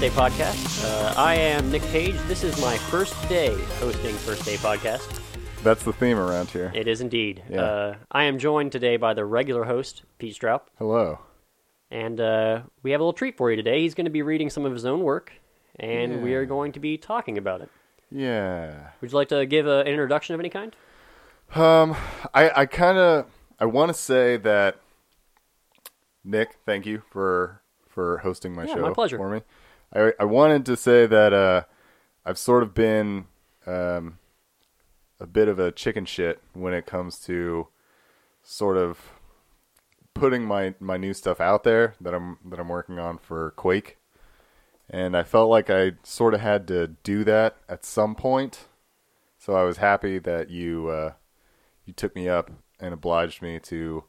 First Day Podcast. Uh, I am Nick Page. This is my first day hosting First Day Podcast. That's the theme around here. It is indeed. Yeah. Uh, I am joined today by the regular host, Pete Stroup, Hello. and uh, we have a little treat for you today. He's going to be reading some of his own work, and we are going to be talking about it. Yeah. Would you like to give an introduction of any kind? Um, I I kind of I want to say that Nick, thank you for for hosting my Yeah, show my pleasure. for me. I I wanted to say that uh, I've sort of been um a bit of a chicken shit when it comes to sort of putting my my new stuff out there that I'm that I'm working on for Quake. And I felt like I sort of had to do that at some point. So I was happy that you uh, you took me up and obliged me to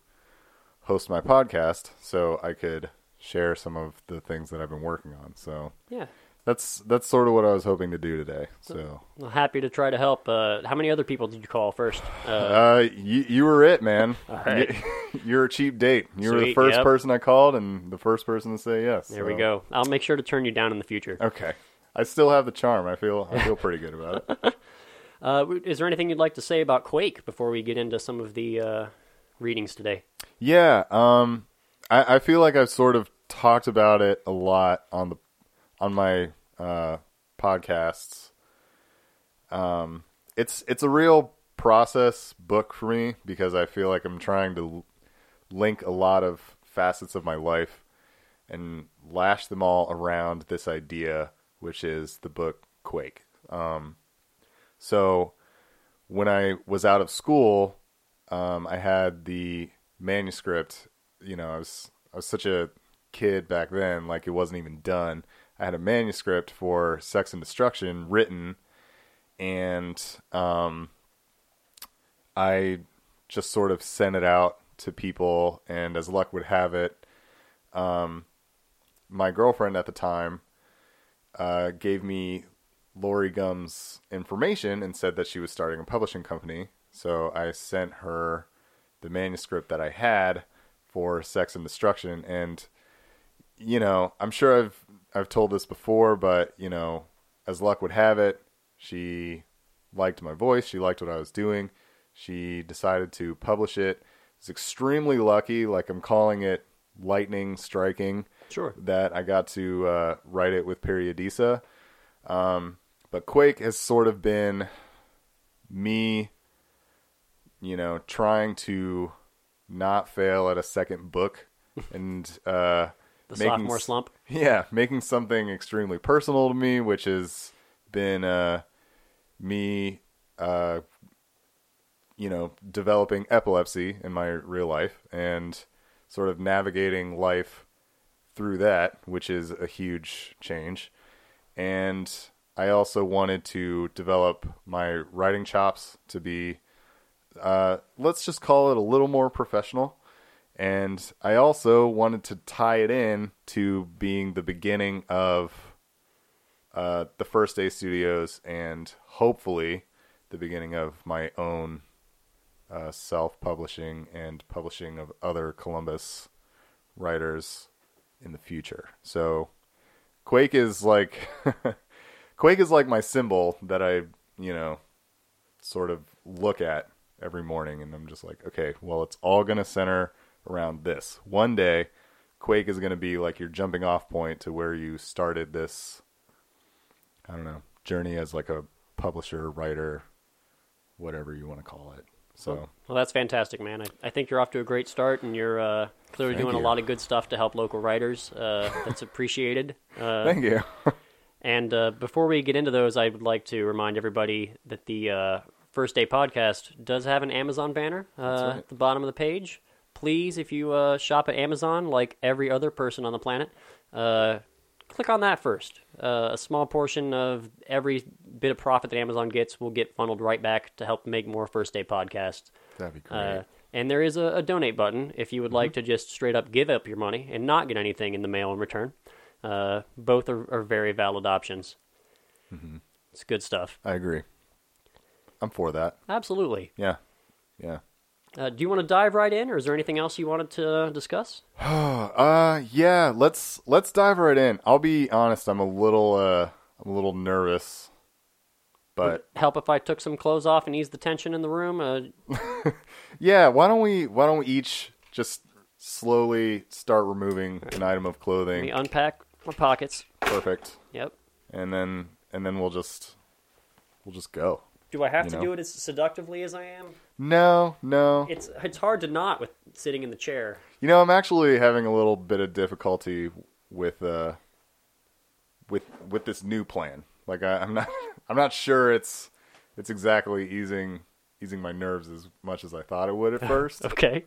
host my podcast so I could share some of the things that I've been working on. So Yeah. that's that's sort of what I was hoping to do today. So Well, happy to try to help. Uh, how many other people did you call first? Uh, uh, you you were it, man. Right. You're a cheap date. You were the first yep. person I called and the first person to say yes. there we go. I'll make sure to turn you down in the future. Okay. I still have the charm. I feel I feel pretty good about it. Uh, is there anything you'd like to say about Quake before we get into some of the uh, readings today? Yeah, um, I, I feel like I've sort of talked about it a lot on the on my uh, podcasts. Um, it's it's a real process book for me because I feel like I'm trying to link a lot of facets of my life and lash them all around this idea, which is the book Quake. Um, so when I was out of school, um, I had the manuscript. You know, I was I was such a kid back then, like it wasn't even done. I had a manuscript for Sex and Destruction written, and um, I just sort of sent it out to people. And as luck would have it, um, my girlfriend at the time uh, gave me Lori Gum's information and said that she was starting a publishing company. So I sent her the manuscript that I had for Sex and Destruction and you know, I'm sure I've I've told this before, but you know, as luck would have it, she liked my voice, she liked what I was doing. She decided to publish it. It's extremely lucky, like I'm calling it lightning striking Sure. that I got to uh, write it with Paradisiac. Um, but Quake has sort of been me, you know, trying to not fail at a second book and uh, The making sophomore slump. yeah, making something extremely personal to me, which has been uh, me, uh, you know, developing epilepsy in my real life and sort of navigating life through that, which is a huge change. And I also wanted to develop my writing chops to be, uh, let's just call it a little more professional. And I also wanted to tie it in to being the beginning of uh, the First Day Studios and hopefully the beginning of my own uh, self publishing and publishing of other Columbus writers in the future. So Quake is like Quake is like my symbol that I, you know, sort of look at every morning and I'm just like, okay, well it's all going to center around this. One day Quake is going to be like your jumping off point to where you started this I don't know, journey as like a publisher, writer, whatever you want to call it. So, Well, that's fantastic, man. I, I think you're off to a great start, and you're uh, clearly Thank doing a lot of good stuff to help local writers. Uh, that's appreciated. Uh, thank you. And uh, before we get into those, I would like to remind everybody that the uh, First Day Podcast does have an Amazon banner uh, right. at the bottom of the page. Please, if you uh, shop at Amazon like every other person on the planet, uh, click on that first. Uh, a small portion of every bit of profit that Amazon gets will get funneled right back to help make more First Day podcasts. That'd be great. Uh, and there is a, a donate button if you would like to just straight up give up your money and not get anything in the mail in return. Uh, both are, are very valid options. It's good stuff. I agree. I'm for that. Absolutely. Yeah. Yeah. Uh, do you want to dive right in, or is there anything else you wanted to discuss? Uh, yeah. Let's let's dive right in. I'll be honest. I'm a little uh, I'm a little nervous, but Help if I took some clothes off and ease the tension in the room. Uh, yeah. Why don't we Why don't we each just slowly start removing an item of let me clothing? unpack my pockets. Perfect. Yep. And then and then we'll just we'll just go. Do I have You to know. do it as seductively as I am? No, no. It's it's hard to not with sitting in the chair. You know, I'm actually having a little bit of difficulty with uh with with this new plan. Like I, I'm not I'm not sure it's it's exactly easing easing my nerves as much as I thought it would at first. Okay.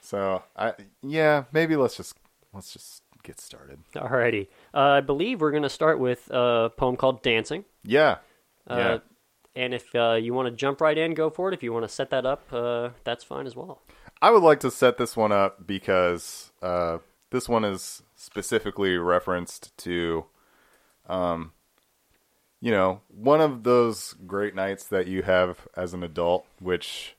so I yeah, maybe let's just let's just get started. Alrighty. Uh, I believe we're going to start with a poem called Dancing. Yeah. Uh, yeah. And if uh, you want to jump right in, go for it. If you want to set that up, uh, that's fine as well. I would like to set this one up because uh, this one is specifically referenced to, um, you know, one of those great nights that you have as an adult, which,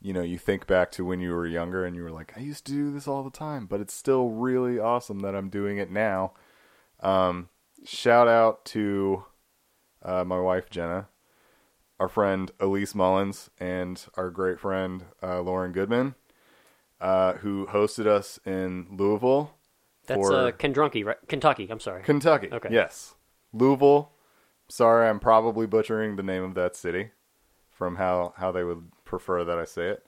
you know, you think back to when you were younger and you were like, I used to do this all the time, but it's still really awesome that I'm doing it now. Um, shout out to uh, my wife, Jenna, our friend Elise Mullins, and our great friend uh, Lauren Goodman, uh, who hosted us in Louisville. That's uh, Kendrunky, right? Kentucky. I'm sorry. Kentucky. Okay. Yes. Louisville. Sorry, I'm probably butchering the name of that city from how, how they would prefer that I say it.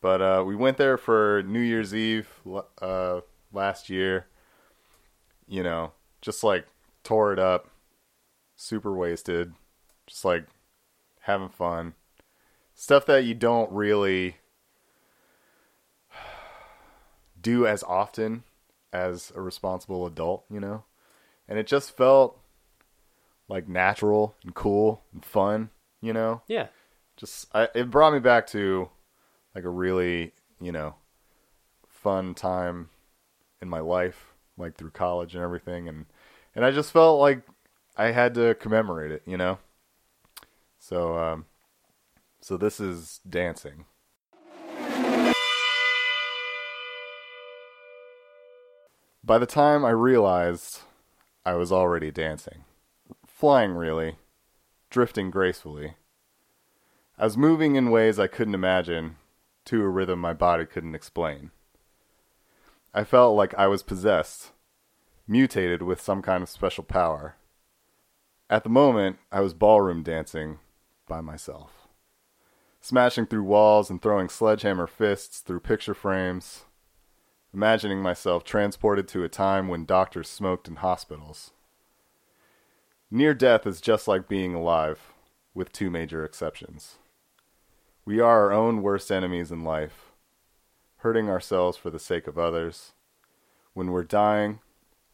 But uh, we went there for New Year's Eve uh, last year. You know, just like tore it up, super wasted, just like having fun. Stuff that you don't really do as often as a responsible adult, you know? And it just felt like natural and cool and fun, you know? Yeah. Just I, it brought me back to like a really, you know, fun time in my life, like through college and everything and and I just felt like I had to commemorate it, you know? So um so this is dancing. By the time I realized I was already dancing, flying really, drifting gracefully. I was moving in ways I couldn't imagine, to a rhythm my body couldn't explain. I felt like I was possessed, mutated with some kind of special power. At the moment, I was ballroom dancing by myself, smashing through walls and throwing sledgehammer fists through picture frames, imagining myself transported to a time when doctors smoked in hospitals. Near death is just like being alive, with two major exceptions. We are our own worst enemies in life, hurting ourselves for the sake of others. When we're dying,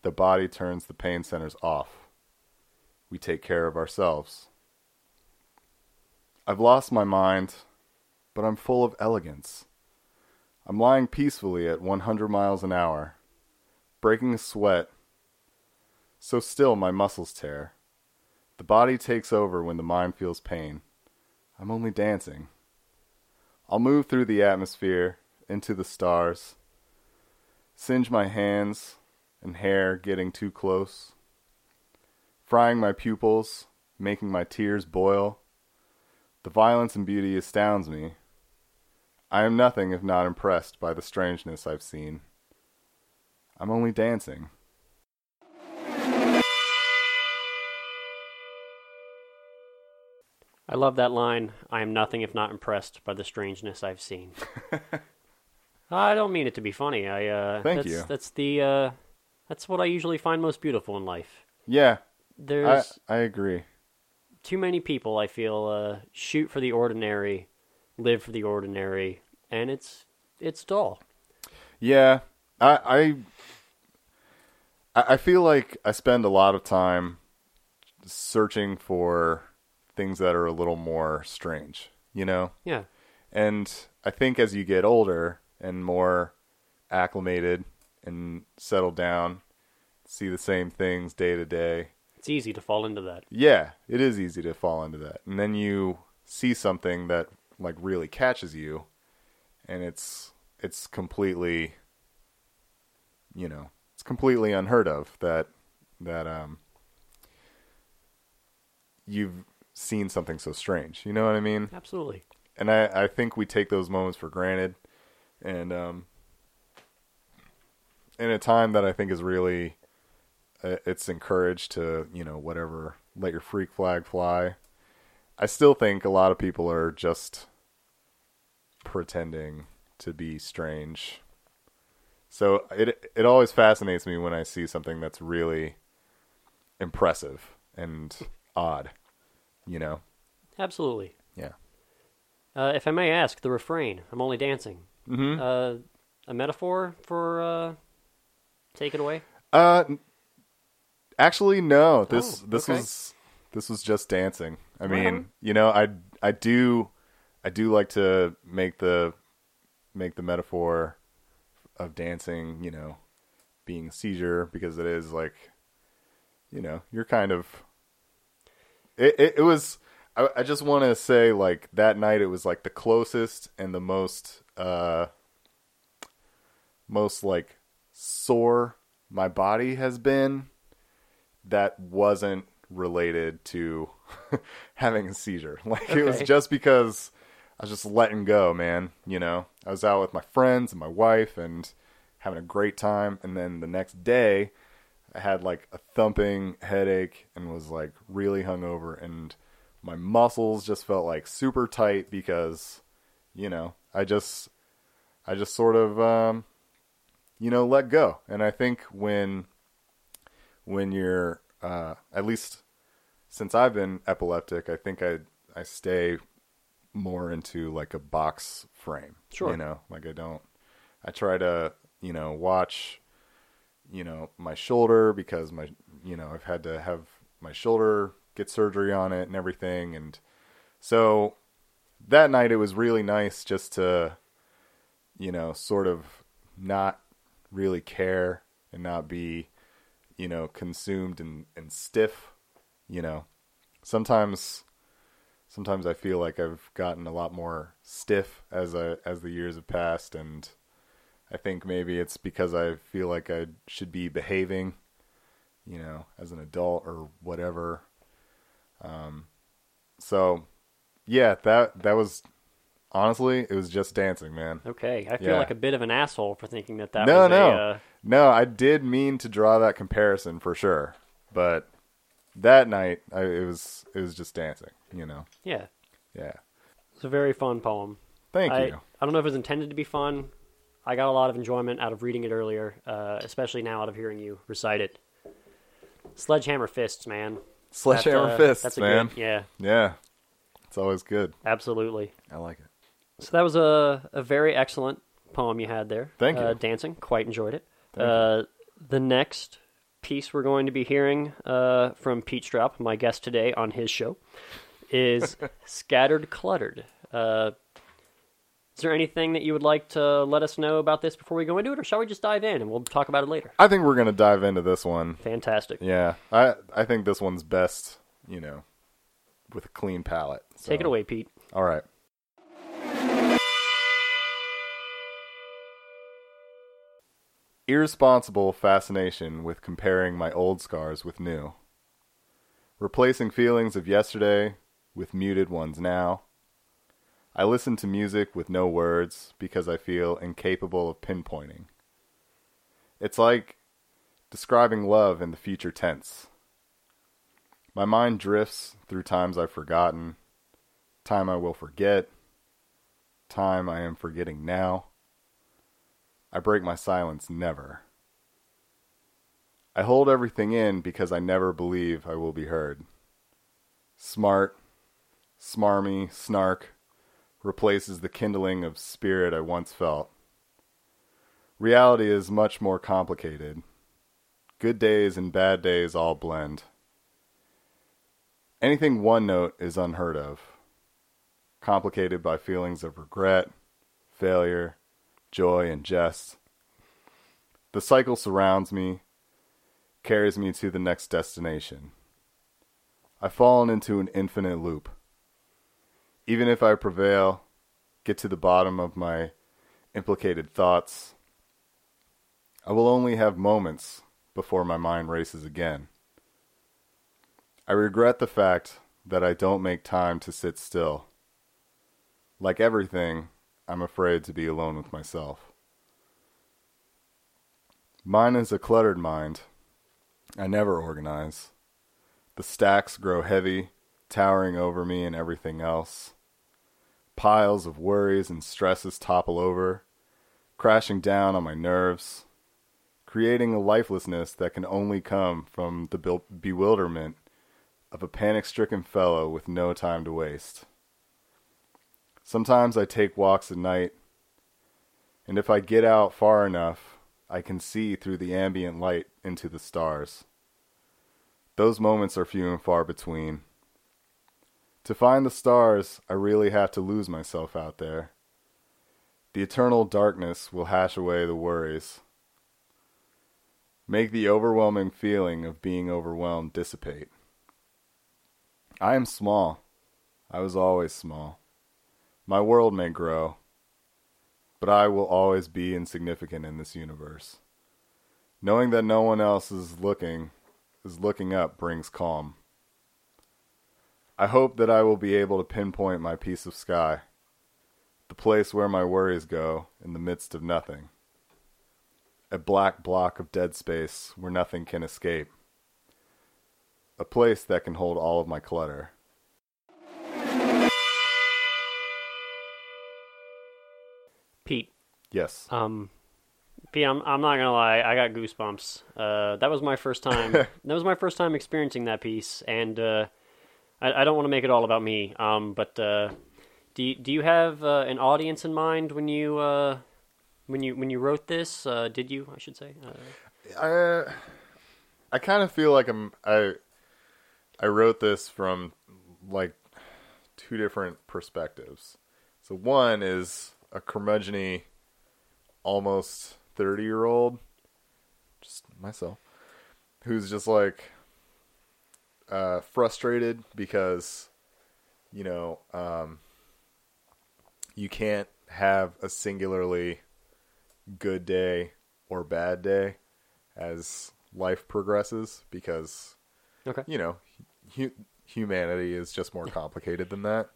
the body turns the pain centers off. We take care of ourselves. I've lost my mind, but I'm full of elegance. I'm lying peacefully at 100 miles an hour, breaking a sweat, so still my muscles tear. The body takes over when the mind feels pain. I'm only dancing. I'll move through the atmosphere into the stars, singe my hands and hair getting too close, frying my pupils, making my tears boil. The violence and beauty astounds me. I am nothing if not impressed by the strangeness I've seen. I'm only dancing. I love that line. I am nothing if not impressed by the strangeness I've seen. I don't mean it to be funny. I uh, Thank that's, you. That's the uh, that's what I usually find most beautiful in life. Yeah, I, There's I agree. Too many people I feel uh, shoot for the ordinary, live for the ordinary, and it's it's dull. Yeah, I, I I I feel like I spend a lot of time searching for things that are a little more strange, you know? Yeah, And I think as you get older and more acclimated and settle down, see the same things day to day. It's easy to fall into that. Yeah, it is easy to fall into that. And then you see something that like really catches you and it's it's completely you know it's completely unheard of that that um you've seen something so strange you know what i mean Absolutely. and i i think we take those moments for granted and um in a time that i think is really it's encouraged to you know whatever let your freak flag fly i still think a lot of people are just pretending to be strange so it it always fascinates me when i see something that's really impressive and odd you know Absolutely. yeah Uh, if I may ask, the refrain, I'm only dancing. mm-hmm. Uh, a metaphor for uh, take it away? Uh, actually, no. This Oh, this okay. was this was just dancing. I mean, you know, I I do I do like to make the make the metaphor of dancing, you know, being a seizure because it is like, you know, you're kind of. It it, it was. I, I just want to say like that night it was like the closest and the most uh most like sore my body has been that wasn't related to having a seizure. Like it was just because I was just letting go, man. You know, I was out with my friends and my wife and having a great time. And then the next day, I had like a thumping headache and was like really hungover, and my muscles just felt like super tight because, you know, I just, I just sort of, um, you know, let go. And I think when, when you're, uh, at least since I've been epileptic, I think I, I stay more into like a box frame. Sure. You know, like I don't, I try to, you know, watch, you know, my shoulder because my, you know, I've had to have my shoulder get surgery on it and everything. And so that night it was really nice just to, you know, sort of not really care and not be, you know, consumed and, and stiff, you know. Sometimes sometimes I feel like I've gotten a lot more stiff as I as the years have passed and I think maybe it's because I feel like I should be behaving, you know, as an adult or whatever. Um so yeah, that that was honestly, it was just dancing, man. Okay, I feel Yeah. like a bit of an asshole for thinking that that no, was no, a. Uh, no. I did mean to draw that comparison for sure, but that night I, it was it was just dancing. You know, yeah, yeah. it's a very fun poem. Thank I, you. I don't know if it was intended to be fun. I got a lot of enjoyment out of reading it earlier, uh, especially now out of hearing you recite it. Sledgehammer fists, man. Sledgehammer That, uh, fists, that's a man. Good, yeah, Yeah, it's always good. absolutely. I like it. So that was a, a very excellent poem you had there. Thank uh, you. Dancing, quite enjoyed it. Uh, The next piece we're going to be hearing uh, from Pete Stroup, my guest today on his show, is Scattered Cluttered. Uh, is there anything that you would like to let us know about this before we go into it, or shall we just dive in and we'll talk about it later? I think we're gonna dive into this one. Fantastic. Yeah, I I think this one's best. You know, with a clean palette. So. Take it away, Pete. All right. Irresponsible fascination with comparing my old scars with new. Replacing feelings of yesterday with muted ones now. I listen to music with no words because I feel incapable of pinpointing. It's like describing love in the future tense. My mind drifts through times I've forgotten, time I will forget, time I am forgetting now. I break my silence never. I hold everything in because I never believe I will be heard. Smart, smarmy, snark replaces the kindling of spirit I once felt. Reality is much more complicated. Good days and bad days all blend. Anything one note is unheard of, complicated by feelings of regret, failure, joy, and jest. The cycle surrounds me, carries me to the next destination. I've fallen into an infinite loop. Even if I prevail, get to the bottom of my implicated thoughts. I will only have moments before my mind races again. I regret the fact that I don't make time to sit still. Like everything, I'm afraid to be alone with myself. Mine is a cluttered mind. I never organize. The stacks grow heavy, towering over me and everything else. Piles of worries and stresses topple over, crashing down on my nerves, creating a lifelessness that can only come from the be- bewilderment of a panic stricken fellow with no time to waste. Sometimes I take walks at night, and if I get out far enough, I can see through the ambient light into the stars. Those moments are few and far between. To find the stars, I really have to lose myself out there. The eternal darkness will hash away the worries. Make the overwhelming feeling of being overwhelmed dissipate. I am small. I was always small. My world may grow, but I will always be insignificant in this universe. Knowing that no one else is looking is looking up brings calm. I hope that I will be able to pinpoint my piece of sky, the place where my worries go in the midst of nothing. A black block of dead space where nothing can escape. A place that can hold all of my clutter. Yes. um, Pete, I'm, I'm not gonna lie, I got goosebumps. Uh, that was my first time. that was my first time experiencing that piece, and uh, I, I don't want to make it all about me. Um, but uh, do you, do you have uh, an audience in mind when you uh, when you when you wrote this? Uh, did you? I should say. Uh, I I kind of feel like I'm I I wrote this from like two different perspectives. So one is a curmudgeony, almost thirty year old, just myself, who's just like uh, frustrated because you know um, you can't have a singularly good day or bad day as life progresses because okay. you know hu- humanity is just more complicated than that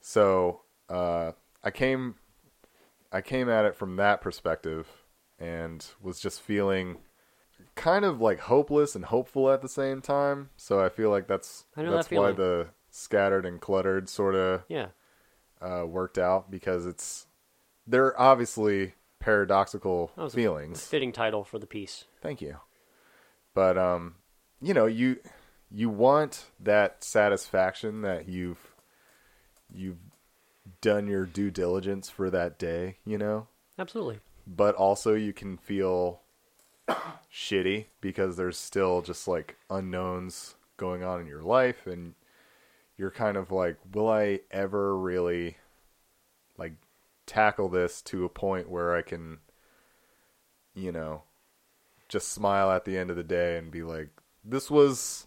so uh, i came i came at it from that perspective and was just feeling kind of like hopeless and hopeful at the same time so i feel like that's I know that's that why the scattered and cluttered sort of Yeah. uh, worked out because it's they're obviously paradoxical That was a feelings. fitting title for the piece. Thank you. But um, you know, you you want that satisfaction that you've you've done your due diligence for that day, you know? Absolutely. But also you can feel shitty because there's still just like unknowns going on in your life and you're kind of like, will I ever really like tackle this to a point where I can, you know, just smile at the end of the day and be like, this was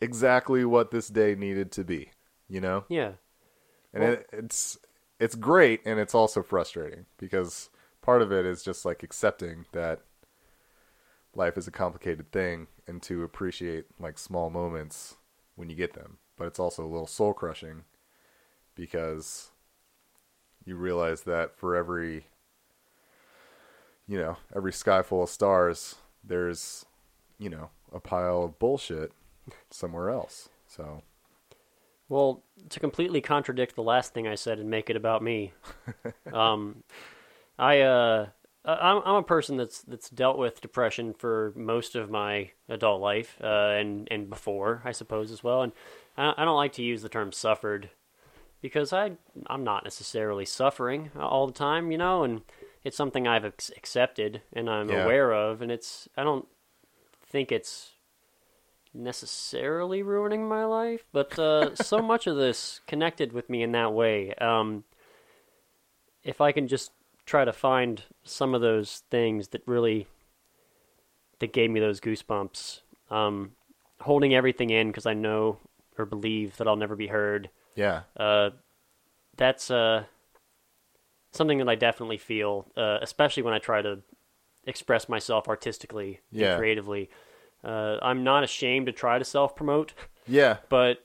exactly what this day needed to be, you know? Yeah. And Well- it, it's it's great and it's also frustrating because part of it is just like accepting that life is a complicated thing and to appreciate like small moments when you get them. But it's also a little soul crushing because you realize that for every you know, every sky full of stars, there's, you know, a pile of bullshit somewhere else. So, Well, to completely contradict the last thing I said and make it about me, um, I uh, I- I'm I'm a person that's that's dealt with depression for most of my adult life, uh, and and before I suppose as well. And I, I don't like to use the term suffered because I I'm not necessarily suffering all the time, you know, and it's something I've accepted and I'm Yeah. aware of, and it's I don't think it's necessarily ruining my life, but uh, so much of this connected with me in that way. Um, if I can just try to find some of those things that really that gave me those goosebumps, um, holding everything in because I know or believe that I'll never be heard. yeah. Uh, that's uh, something that I definitely feel, uh, especially when I try to express myself artistically Yeah. and creatively. Uh, I'm not ashamed to try to self promote, Yeah. but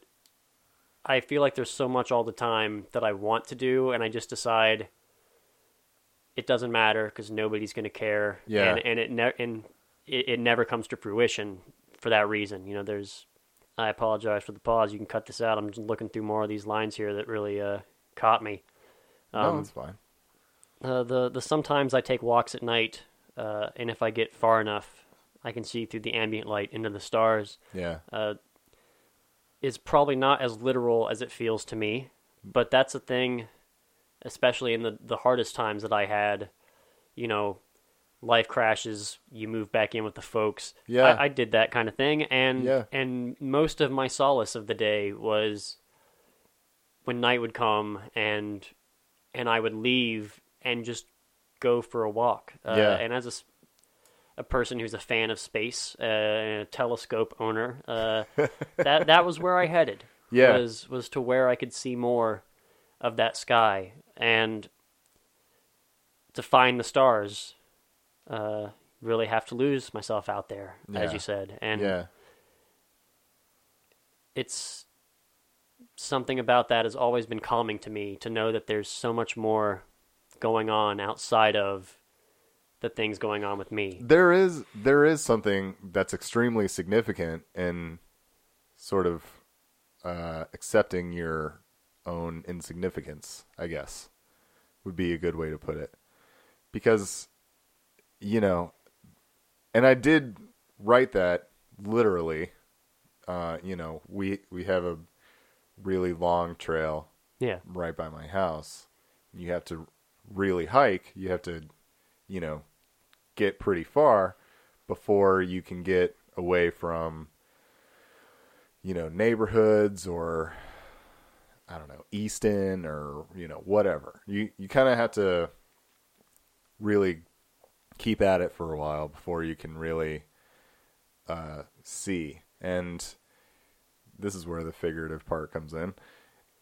I feel like there's so much all the time that I want to do, and I just decide it doesn't matter because nobody's going to care. Yeah. and, and it ne- and it, it never comes to fruition for that reason. You know, there's. I apologize for the pause. You can cut this out. I'm just looking through more of these lines here that really uh, caught me. no, Um, it's fine. uh, the the sometimes I take walks at night, uh, and if I get far enough, I can see through the ambient light into the stars. Yeah. Uh, is probably not as literal as it feels to me, but that's a thing, especially in the the hardest times that I had. You know, life crashes, you move back in with the folks. Yeah. I, I did that kind of thing, and Yeah. and most of my solace of the day was when night would come and and I would leave and just go for a walk. Uh, Yeah. And as a, a person who's a fan of space uh, and a telescope owner, uh, that that was where I headed. Yeah. Was was to where I could see more of that sky and to find the stars. Uh, really have to lose myself out there, as you said, and yeah. it's something about that has always been calming to me to know that there's so much more going on outside of the things going on with me. There is there is something that's extremely significant in sort of uh, accepting your own insignificance. I guess would be a good way to put it, because you know, and I did write that literally. Uh, you know, we we have a really long trail Yeah, right by my house. You have to really hike. You have to, you know, get pretty far before you can get away from, you know, neighborhoods or I don't know, Easton or you know whatever. You you kind of have to really keep at it for a while before you can really uh, see. And this is where the figurative part comes in.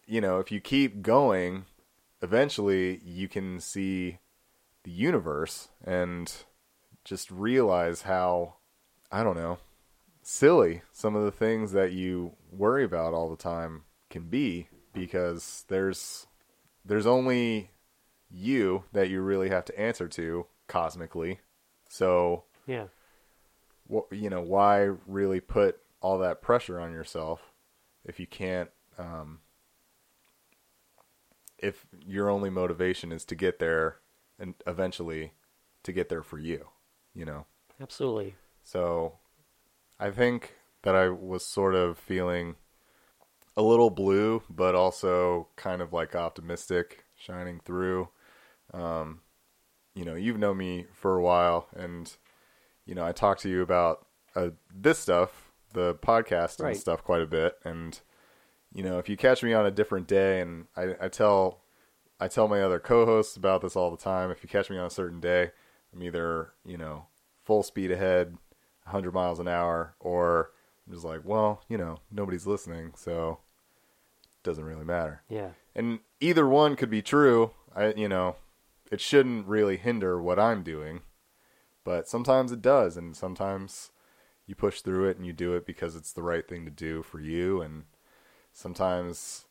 You know, if you keep going, eventually you can see the universe and just realize how I don't know, silly some of the things that you worry about all the time can be because there's there's only you that you really have to answer to cosmically. So, yeah, wh- you know, why really put all that pressure on yourself if you can't um if your only motivation is to get there and eventually to get there for you, you know. absolutely. So I think that I was sort of feeling a little blue, but also kind of like optimistic shining through. Um, you know, you've known me for a while, and you know, I talk to you about uh, this stuff, the podcast and Right. stuff, quite a bit. And you know, if you catch me on a different day, and I, I tell I tell my other co-hosts about this all the time. If you catch me on a certain day, I'm either you know full speed ahead, 100 miles an hour, or I'm just like, well, you know, nobody's listening, so it doesn't really matter. Yeah, And either one could be true. I, you know, it shouldn't really hinder what I'm doing, but sometimes it does, and sometimes you push through it and you do it because it's the right thing to do for you, and sometimes,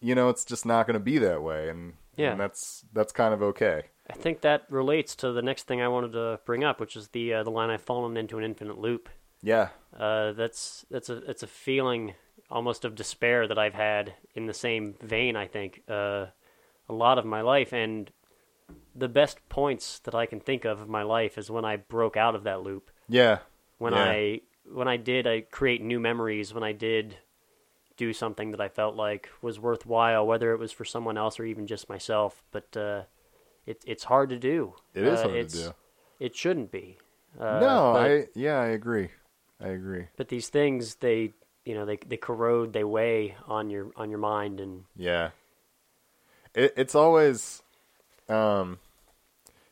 you know, it's just not going to be that way, and Yeah. and that's that's kind of okay. I think that relates to the next thing I wanted to bring up, which is the uh, the line "I've fallen into an infinite loop." Yeah, Uh, that's that's a it's a feeling almost of despair that I've had in the same vein. I think uh, a lot of my life, and the best points that I can think of of my life is when I broke out of that loop. yeah, When Yeah. I when I did, I create new memories. When I did do something that I felt like was worthwhile, whether it was for someone else or even just myself. But uh, it, it's hard to do. it is Uh, hard to do. It shouldn't be. Uh, no, but- I yeah, I agree. I agree. but these things they you know they they corrode they weigh on your on your mind and Yeah. It, it's always, um,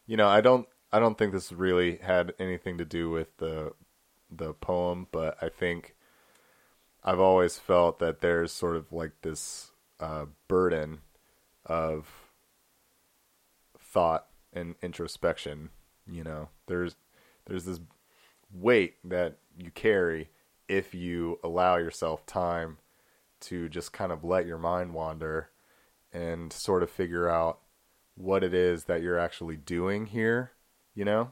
you know, I don't, I don't think this really had anything to do with the, the poem, but I think I've always felt that there's sort of like this uh, burden of thought and introspection. You know, there's there's this weight that you carry if you allow yourself time to just kind of let your mind wander and sort of figure out what it is that you're actually doing here, you know?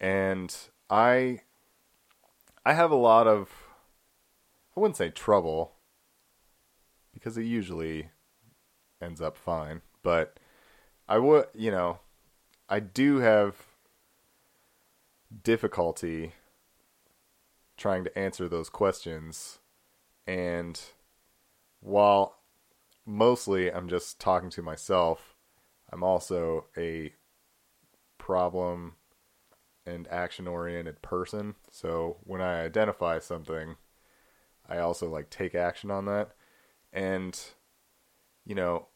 And I I have a lot of I wouldn't say trouble because it usually ends up fine, but I would, you know, I do have difficulty trying to answer those questions and while mostly I'm just talking to myself, I'm also a problem and action oriented person. So when I identify something, I also like take action on that. And you know,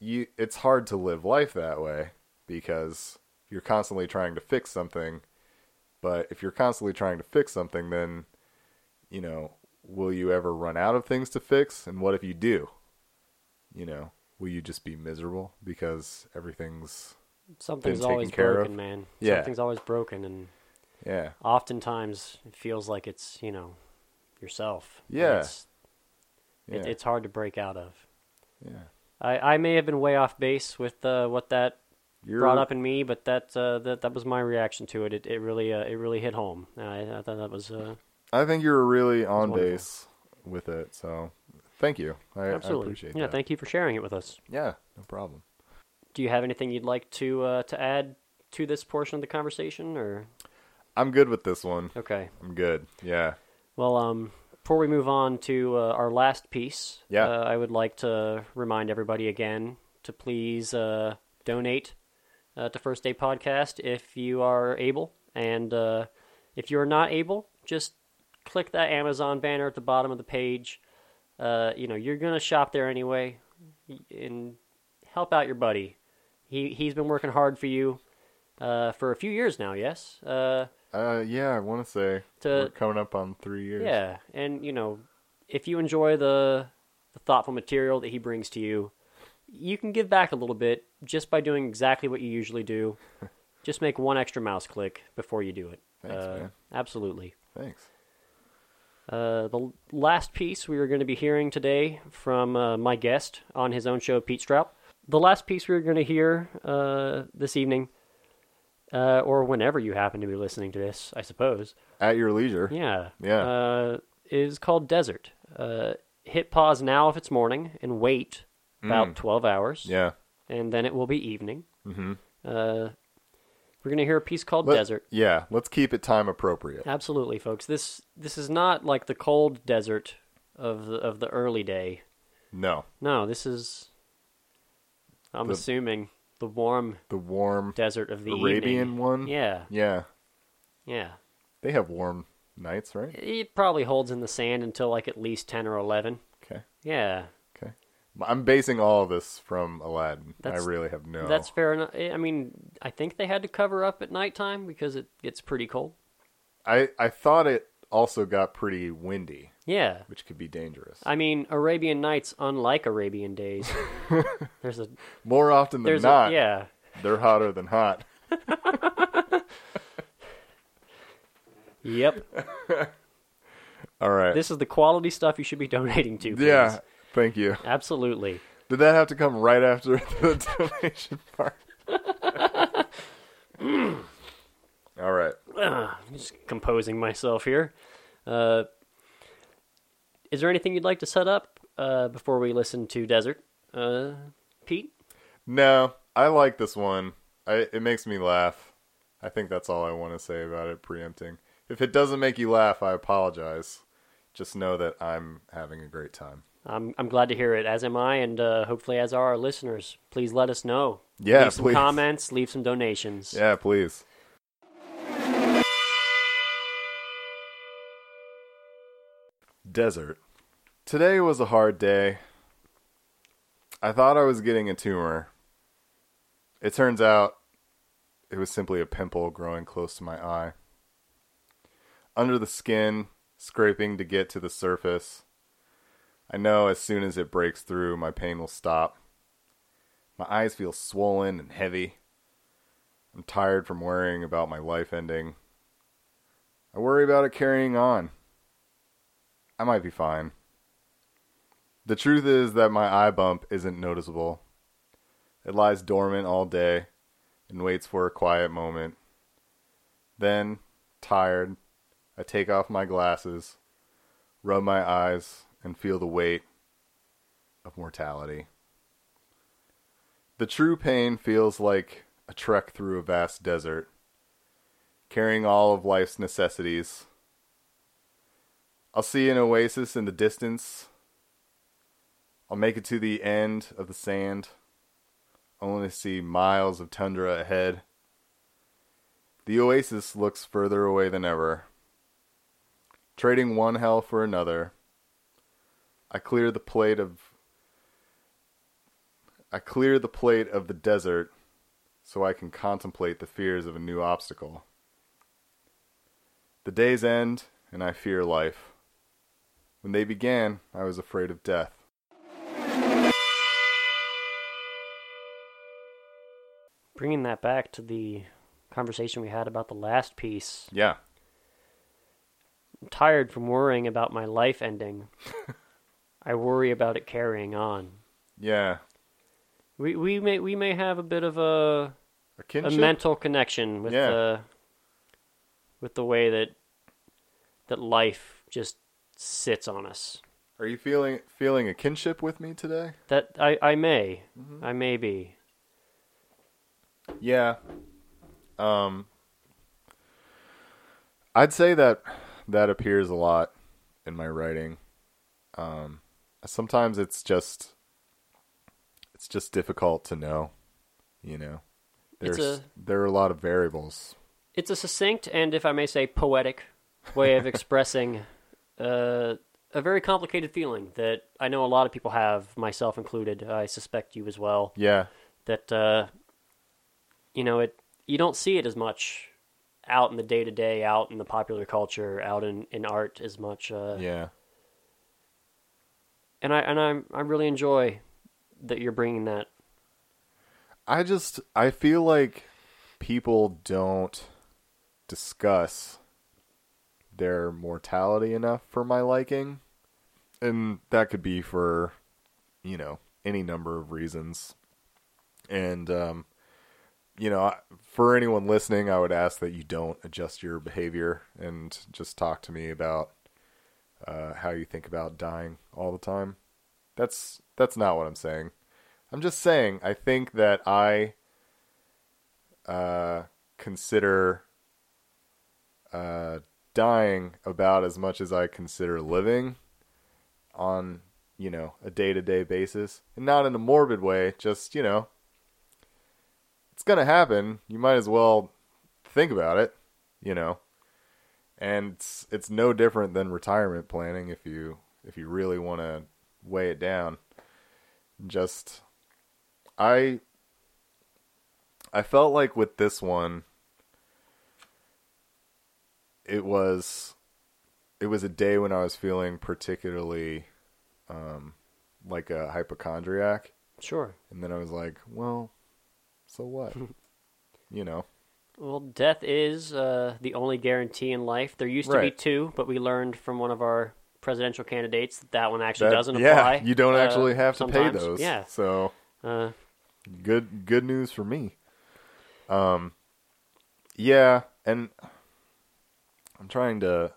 you it's hard to live life that way because you're constantly trying to fix something. But if you're constantly trying to fix something, then you know, will you ever run out of things to fix? And what if you do? You know, will you just be miserable because everything's Something's always care of. broken, man. Yeah. Something's always broken, and yeah, oftentimes it feels like it's you know yourself. Yeah. It's, yeah, it, it's hard to break out of. yeah. I, I may have been way off base with uh, what that You're brought up in me, but that uh, that that was my reaction to it. It it really uh, it really hit home. I, I thought that was uh, I think you're really on base with it. So, thank you. I, I absolutely. appreciate yeah, that. thank you for sharing it with us. Yeah, no problem. Do you have anything you'd like to uh, to add to this portion of the conversation, or I'm good with this one. okay? I'm good. Yeah. Well, um, before we move on to uh, our last piece, Yeah. uh, I would like to remind everybody again to please uh, donate uh, to First Day Podcast if you are able, and uh, if you are not able, just click that Amazon banner at the bottom of the page. Uh, you know, you're gonna shop there anyway, and help out your buddy. He he's been working hard for you uh, for a few years now. Yes. Uh, yeah, I want to say To- we're coming up on three years. Yeah, and you know, if you enjoy the the thoughtful material that he brings to you, you can give back a little bit just by doing exactly what you usually do. just make one extra mouse click before you do it. Thanks, uh, man. Absolutely. Thanks. Uh, the last piece we are going to be hearing today from uh, my guest on his own show, Pete Stroup. The last piece we are going to hear uh, this evening, uh, or whenever you happen to be listening to this, I suppose. At your leisure. Yeah. Yeah. Uh, is called Desert. Uh, hit pause now if it's morning and wait about 12 hours. Mm. Yeah. And then it will be evening. Mm-hmm. Uh, we're going to hear a piece called Let- Desert. Yeah. Let's keep it time appropriate. Absolutely, folks. This this is not like the cold desert of the, of the early day. No. No, this is I'm The- assuming the warm The warm desert of the Arabian evening. one. Yeah. Yeah. Yeah. They have warm nights, right? It probably holds in the sand until like at least 10 or 11. Okay. Yeah. Okay. I'm basing all of this from Aladdin. That's- I really have no. That's fair enough. I mean, I think they had to cover up at nighttime because it gets pretty cold. I I thought it also got pretty windy, Yeah. which could be dangerous. I mean, Arabian Nights, unlike Arabian Days, there's a More often than there's not, a yeah. they're hotter than hot. Yep. All right. This is the quality stuff you should be donating to. Please. yeah. Thank you. Absolutely. Did that have to come right after the donation part? All right. Ugh, just composing myself here. Uh, is there anything you'd like to set up uh, before we listen to Desert, uh, Pete? No, I like this one. I, it makes me laugh. I think that's all I want to say about it, preempting. If it doesn't make you laugh, I apologize. Just know that I'm having a great time. I'm I'm glad to hear it, as am I, and uh, hopefully as are our listeners. Please let us know. Yeah, leave some please. comments, leave some donations. Yeah, please. Desert. Today was a hard day. I thought I was getting a tumor. It turns out it was simply a pimple growing close to my eye. Under the skin, scraping to get to the surface. I know as soon as it breaks through, my pain will stop. My eyes feel swollen and heavy. I'm tired from worrying about my life ending. I worry about it carrying on. I might be fine. The truth is that my eye bump isn't noticeable. It lies dormant all day and waits for a quiet moment. Then, tired, I take off my glasses, rub my eyes, and feel the weight of mortality. The true pain feels like a trek through a vast desert, carrying all of life's necessities. I'll see an oasis in the distance. I'll make it to the end of the sand, only see miles of tundra ahead. The oasis looks further away than ever. Trading one hell for another, I clear the plate of I clear the plate of the desert so I can contemplate the fears of a new obstacle. The days end and I fear life. When they began, I was afraid of death. Bringing that back to the conversation we had about the last piece. Yeah. I'm tired from worrying about my life ending. I worry about it carrying on. Yeah. We we may we may have a bit of a A a mental connection with Yeah. the with the way that that life just sits on us. Are you feeling feeling a kinship with me today? That I I may Mm-hmm. I may be. Yeah. Um I'd say that that appears a lot in my writing. Um sometimes it's just it's just difficult to know, you know. There's a- there are a lot of variables. It's a succinct and, if I may say, poetic way of expressing uh, a very complicated feeling that I know a lot of people have, myself included. I suspect you as well. Yeah. That uh, you know it. You don't see it as much out in the day to day, out in the popular culture, out in, in art as much. Uh, Yeah. And I and I I really enjoy that you're bringing that. I just I feel like people don't discuss their mortality enough for my liking. And that could be for you know, any number of reasons. And um you know, for anyone listening, I would ask that you don't adjust your behavior and just talk to me about uh, how you think about dying all the time. That's that's not what I'm saying. I'm just saying I think that I uh, consider uh, dying about as much as I consider living on you know a day to day basis, and not in a morbid way. Just you know, it's gonna happen. You might as well think about it. You know, and it's, it's no different than retirement planning if you if you really want to weigh it down. Just I I felt like with this one it was it was a day when I was feeling particularly um like a hypochondriac Sure. and then I was like, well, so what? you know. Well, death is uh, the only guarantee in life. There used to be two, but we learned from one of our presidential candidates that that one actually That- doesn't yeah, apply. you don't uh, actually have to pay those. Yeah. So Uh, good good news for me. Um yeah, and I'm trying to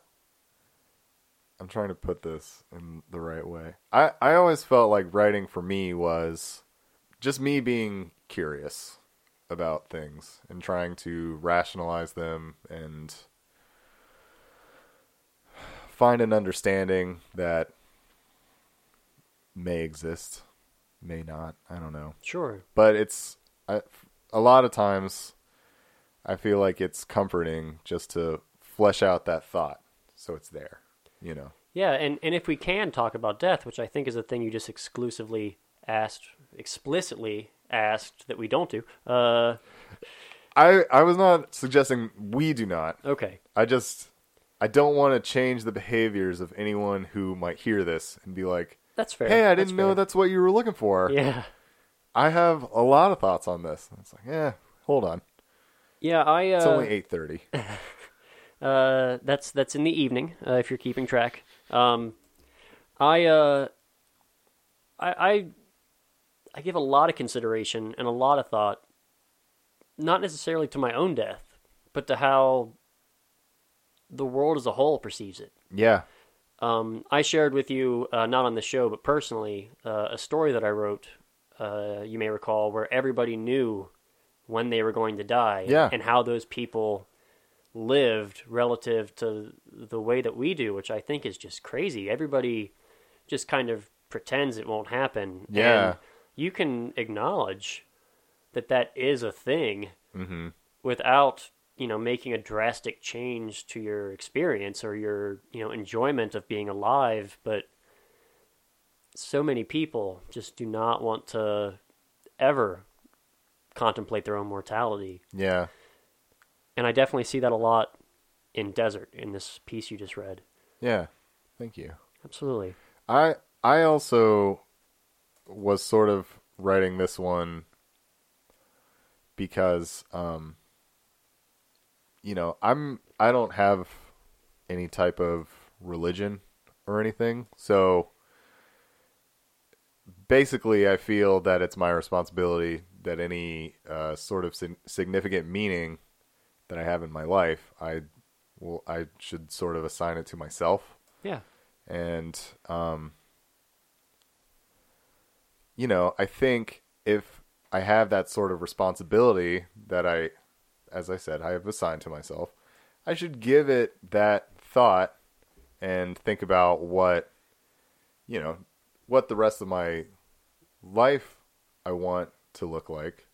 I'm trying to put this in the right way. I I always felt like writing for me was just me being curious about things and trying to rationalize them and find an understanding that may exist, may not. I don't know sure. but it's I, a lot of times I feel like it's comforting just to flesh out that thought so it's there, you know. Yeah, and, and if we can talk about death, which I think is a thing you just exclusively asked, explicitly asked that we don't do. Uh, I I was not suggesting we do not. okay. I just I don't want to change the behaviors of anyone who might hear this and be like, That's fair. "Hey, I didn't know fair. that's what you were looking for." Yeah. I have a lot of thoughts on this. It's like, yeah, hold on. Yeah, I. Uh, It's only eight thirty. Uh, that's that's in the evening. Uh, if you're keeping track, um, I, uh, I I I give a lot of consideration and a lot of thought, not necessarily to my own death, but to how the world as a whole perceives it. yeah. Um, I shared with you, uh, not on the show, but personally, uh, a story that I wrote. Uh, you may recall where everybody knew when they were going to die, Yeah. and how those people lived relative to the way that we do, which I think is just crazy. Everybody just kind of pretends it won't happen. Yeah. And you can acknowledge that that is a thing Mm-hmm. without you know making a drastic change to your experience or your you know enjoyment of being alive but so many people just do not want to ever contemplate their own mortality Yeah. And i definitely see that a lot in desert in this piece you just read Yeah. Thank you. absolutely I I also was sort of writing this one because um you know, I'm I don't have any type of religion or anything. So basically I feel that it's my responsibility that any uh, sort of sig- significant meaning that I have in my life, I will I should sort of assign it to myself. Yeah. And um you know i think if i have that sort of responsibility that i as i said i have assigned to myself i should give it that thought and think about what you know what the rest of my life i want to look like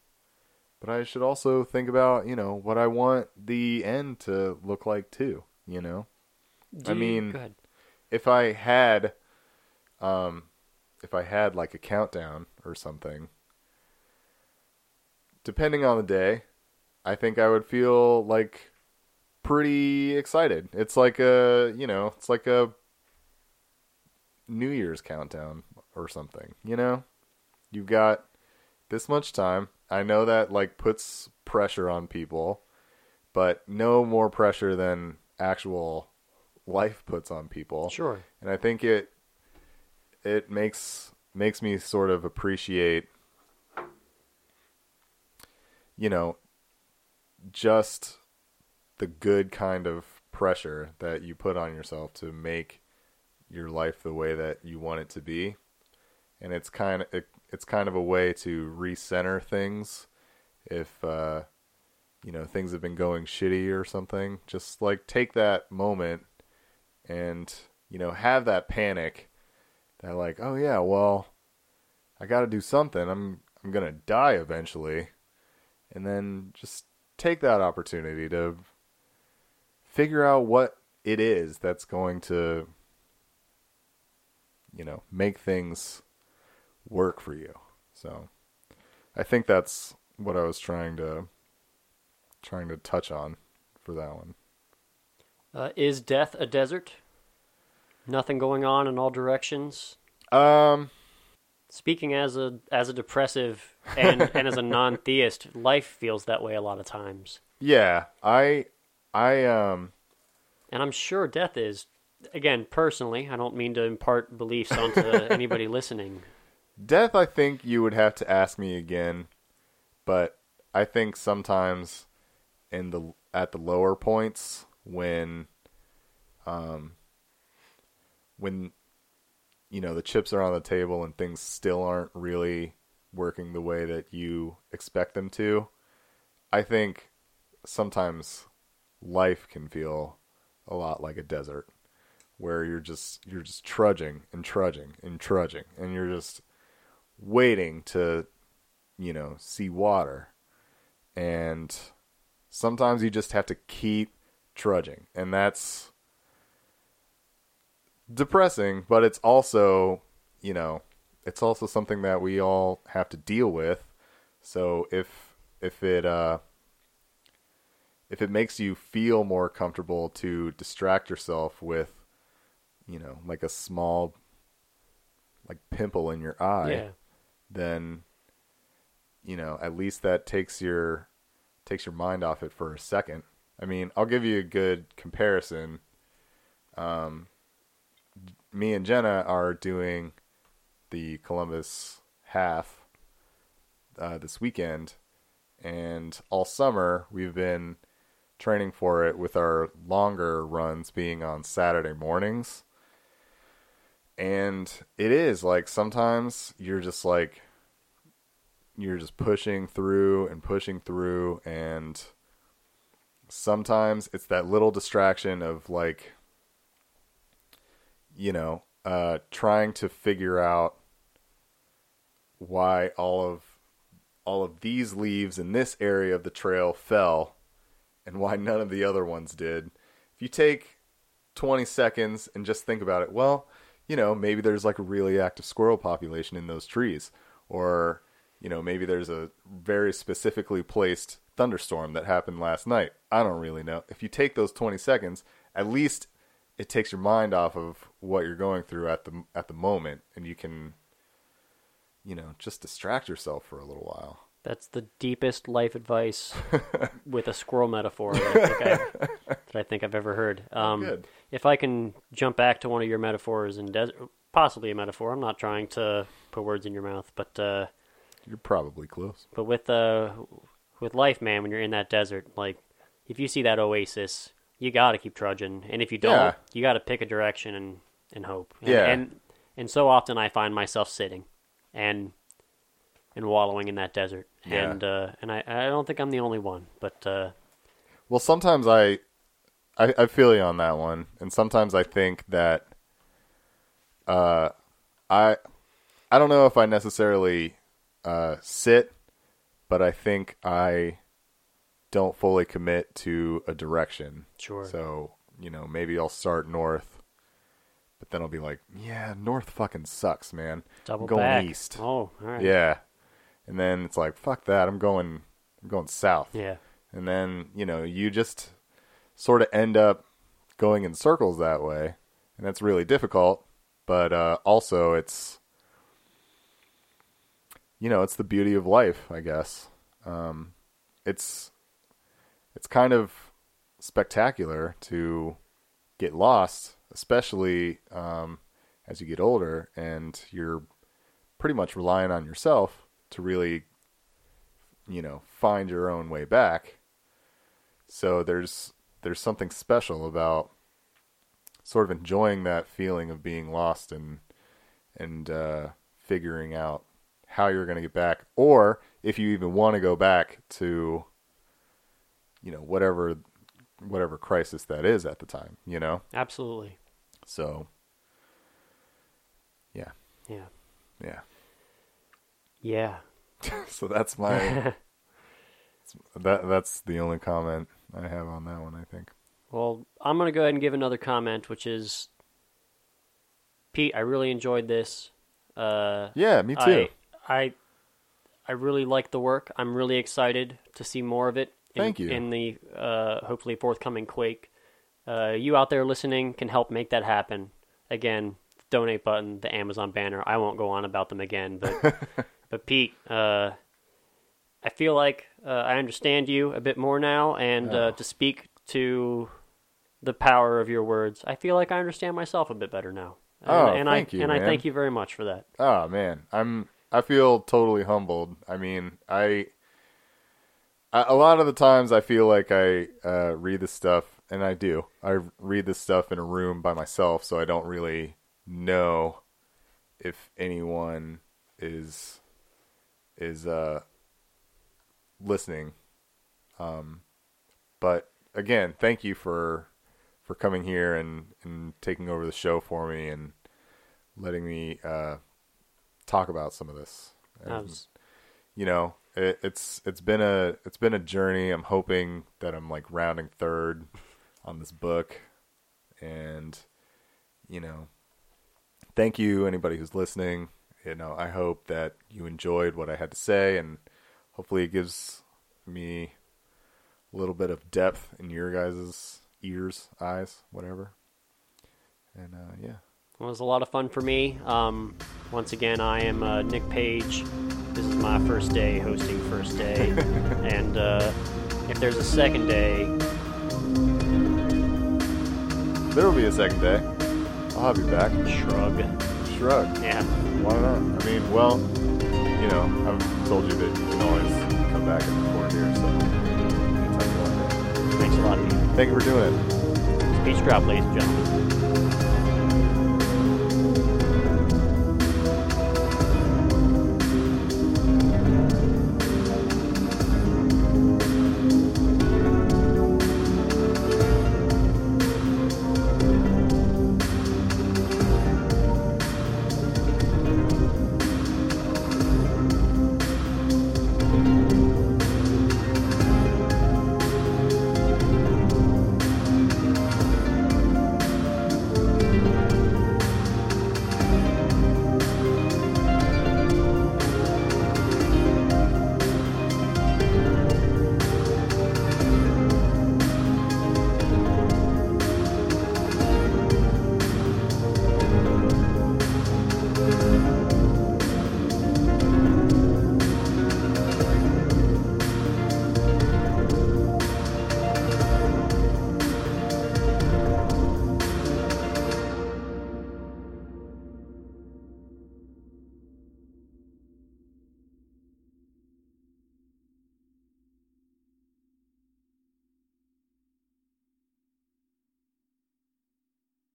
but i should also think about you know what i want the end to look like too you know Do I mean- if I had, um, if I had like a countdown or something, depending on the day, I think I would feel like pretty excited. It's like a, you know, it's like a New Year's countdown or something, you know? You've got this much time. I know that like puts pressure on people, but no more pressure than actual life puts on people. Sure. And I think it it makes makes me sort of appreciate you know just the good kind of pressure that you put on yourself to make your life the way that you want it to be. And it's kind of it, it's kind of a way to recenter things if uh you know things have been going shitty or something. Just like take that moment and you know have that panic that like oh yeah well i got to do something. I'm i'm to die eventually. And then just take that opportunity to figure out what it is that's going to you know make things work for you so i think that's what i was trying to trying to touch on for that one uh, is death a desert nothing going on in all directions um Speaking as a as a depressive and, and as a non theist, life feels that way a lot of times. Yeah, I, I um, And I'm sure death is again, personally, I don't mean to impart beliefs onto anybody listening. Death. I think you would have to ask me again, but I think sometimes in the at the lower points when, um, when, you know the chips are on the table and things still aren't really working the way that you expect them to, I think sometimes life can feel a lot like a desert where you're just you're just trudging and trudging and trudging and you're just waiting to you know see water. And sometimes you just have to keep trudging. And that's depressing but it's also you know it's also something that we all have to deal with. So if if it uh if it makes you feel more comfortable to distract yourself with you know like a small like pimple in your eye Yeah. Then you know, at least that takes your takes your mind off it for a second. I mean, I'll give you a good comparison. Um, me and Jenna are doing the Columbus half uh, this weekend, and all summer we've been training for it with our longer runs being on Saturday mornings. And it is like sometimes you're just like you're just pushing through and pushing through and sometimes it's that little distraction of like you know uh trying to figure out why all of all of these leaves in this area of the trail fell and why none of the other ones did. If you take 20 seconds and just think about it well you know maybe there's like a really active squirrel population in those trees. Or you know maybe there's a very specifically placed thunderstorm that happened last night. I don't really know. If you take those 20 seconds at least it takes your mind off of what you're going through at the at the moment. And you can you know just distract yourself for a little while That's the deepest life advice with a squirrel metaphor that I think, I, that I think I've ever heard. Um, Good. If I can jump back to one of your metaphors in desert, possibly a metaphor. I'm not trying to put words in your mouth, but uh, you're probably close but with uh, with life, man, when you're in that desert, like if you see that oasis, you got to keep trudging, and if you don't, Yeah. you got to pick a direction and and hope. And, Yeah. and and so often I find myself sitting and and wallowing in that desert, Yeah. and uh, and I I don't think I'm the only one, but uh, Well, sometimes I, I, I feel you on that one, and sometimes I think that, uh, I, I don't know if I necessarily, uh, sit, but I think I don't fully commit to a direction. Sure. So you know, maybe I'll start north, but then I'll be like, yeah, north fucking sucks, man. double going back. east. Oh, all right. Yeah, and then it's like, fuck that. I'm going, I'm going south Yeah. and then you know you just sort of end up going in circles that way and that's really difficult but uh, also it's you know it's the beauty of life i guess um, it's it's kind of spectacular to get lost especially um, as you get older and you're pretty much relying on yourself to really you know find your own way back. So there's there's something special about sort of enjoying that feeling of being lost and and uh, figuring out how you're going to get back. Or if you even want to go back to you know whatever whatever crisis that is at the time you know? Absolutely. so yeah. Yeah. yeah Yeah. so that's my that that's the only comment I have on that one. I think. Well, I'm going to go ahead and give another comment, which is Pete, I really enjoyed this. Uh, Yeah, me too. I, I, I really like the work. I'm really excited to see more of it. In, Thank you. In the uh, hopefully forthcoming Quake. Uh, you out there listening can help make that happen. Again, donate button, the Amazon banner. I won't go on about them again, but but Pete, uh, I feel like uh, I understand you a bit more now, and uh, Oh. to speak to the power of your words, I feel like I understand myself a bit better now. And, Oh, and thank I you, and I thank you very much for that. Oh man, I'm I feel totally humbled. I mean, I a a lot of the times I feel like I uh, read this stuff, and I do. I read this stuff in a room by myself, so I don't really know if anyone is is uh listening. Um, but again, thank you for for coming here and and taking over the show for me and letting me uh, talk about some of this. And, was- you know, it, it's it's been a it's been a journey. I'm hoping that I'm like rounding third on this book, and you know, thank you anybody who's listening. You know, I hope that you enjoyed what I had to say, and hopefully it gives me a little bit of depth in your guys' ears, eyes, whatever. And uh, yeah. It was a lot of fun for me. Um, once again, I am uh, Nick Page. This is my first day hosting first day, and uh, if there's a second day, There will be a second day. I'll have you back. shrug. Shrug. Yeah. Why not? I mean, well, you know, I've told you that you can always come back and record here, so anytime you want. Thanks a lot, Pete. Thank you for doing it. Pete Stroup, ladies and gentlemen.